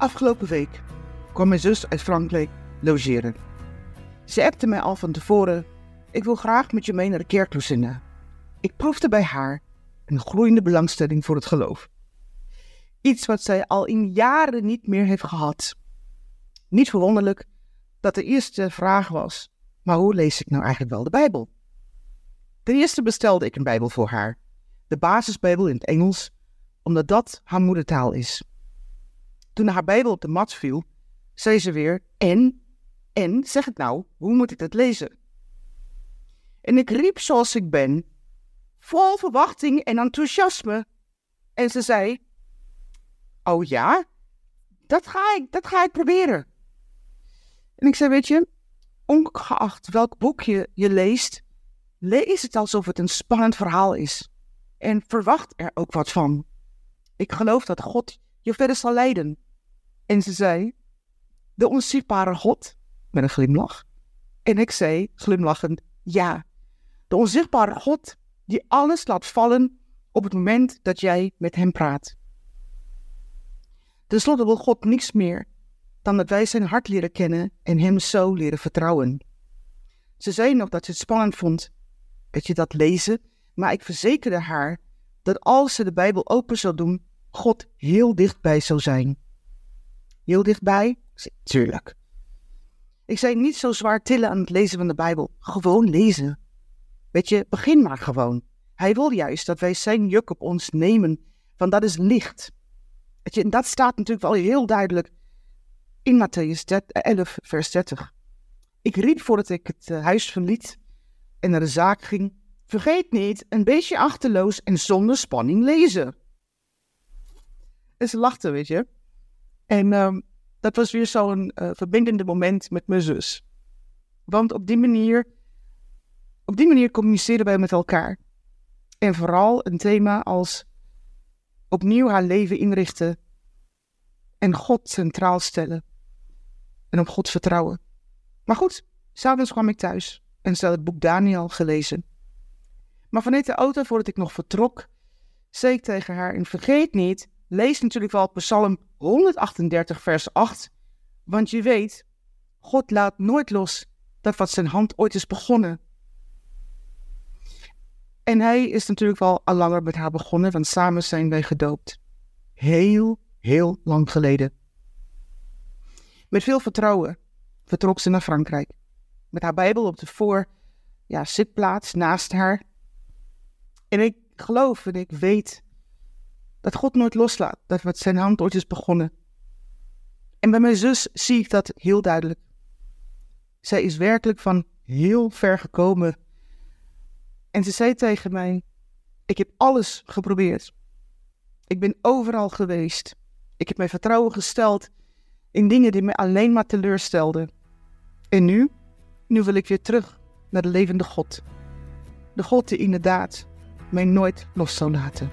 Afgelopen week kwam mijn zus uit Frankrijk logeren. Ze appte mij al van tevoren: Ik wil graag met je mee naar de kerk, Lucinda. Ik proefde bij haar een groeiende belangstelling voor het geloof. Iets wat zij al in jaren niet meer heeft gehad. Niet verwonderlijk dat de eerste vraag was: Maar hoe lees ik nou eigenlijk wel de Bijbel? Ten eerste bestelde ik een Bijbel voor haar. De basisbijbel in het Engels, omdat dat haar moedertaal is. Toen haar Bijbel op de mat viel, zei ze weer: En, en, zeg het nou, hoe moet ik dat lezen? En ik riep zoals ik ben, vol verwachting en enthousiasme. En ze zei: Oh ja, dat ga ik, dat ga ik proberen. En ik zei: Weet je, ongeacht welk boek je, je leest, lees het alsof het een spannend verhaal is. En verwacht er ook wat van. Ik geloof dat God je verder zal leiden. En ze zei, de onzichtbare God, met een glimlach. En ik zei, glimlachend, ja, de onzichtbare God die alles laat vallen op het moment dat jij met hem praat. Ten slotte wil God niets meer dan dat wij zijn hart leren kennen en hem zo leren vertrouwen. Ze zei nog dat ze het spannend vond, dat je dat lezen, maar ik verzekerde haar dat als ze de Bijbel open zou doen, God heel dichtbij zou zijn. Heel dichtbij? Tuurlijk. Ik zei niet zo zwaar tillen aan het lezen van de Bijbel. Gewoon lezen. Weet je, begin maar gewoon. Hij wil juist dat wij zijn juk op ons nemen, want dat is licht. Weet je, en dat staat natuurlijk wel heel duidelijk in Matthäus 11, vers 30. Ik riep voordat ik het eh, huis verliet en naar de zaak ging. Vergeet niet, een beetje achterloos en zonder spanning lezen. En ze lachte, weet je. En um, dat was weer zo'n uh, verbindende moment met mijn zus. Want op die manier, op die manier communiceren wij met elkaar. En vooral een thema als opnieuw haar leven inrichten en God centraal stellen. En op God vertrouwen. Maar goed, s'avonds kwam ik thuis en stel het boek Daniel gelezen. Maar vanuit de auto, voordat ik nog vertrok, zei ik tegen haar: En vergeet niet, lees natuurlijk wel Psalm 138, vers 8. Want je weet, God laat nooit los dat wat zijn hand ooit is begonnen. En hij is natuurlijk wel al langer met haar begonnen, want samen zijn wij gedoopt. Heel, heel lang geleden. Met veel vertrouwen vertrok ze naar Frankrijk. Met haar Bijbel op de voor, ja, zitplaats naast haar. En ik geloof en ik weet dat God nooit loslaat, dat wat zijn hand begonnen. En bij mijn zus zie ik dat heel duidelijk. Zij is werkelijk van heel ver gekomen. En ze zei tegen mij: Ik heb alles geprobeerd. Ik ben overal geweest. Ik heb mijn vertrouwen gesteld in dingen die mij alleen maar teleurstelden. En nu? Nu wil ik weer terug naar de levende God. De God die inderdaad mij nooit los zou laten.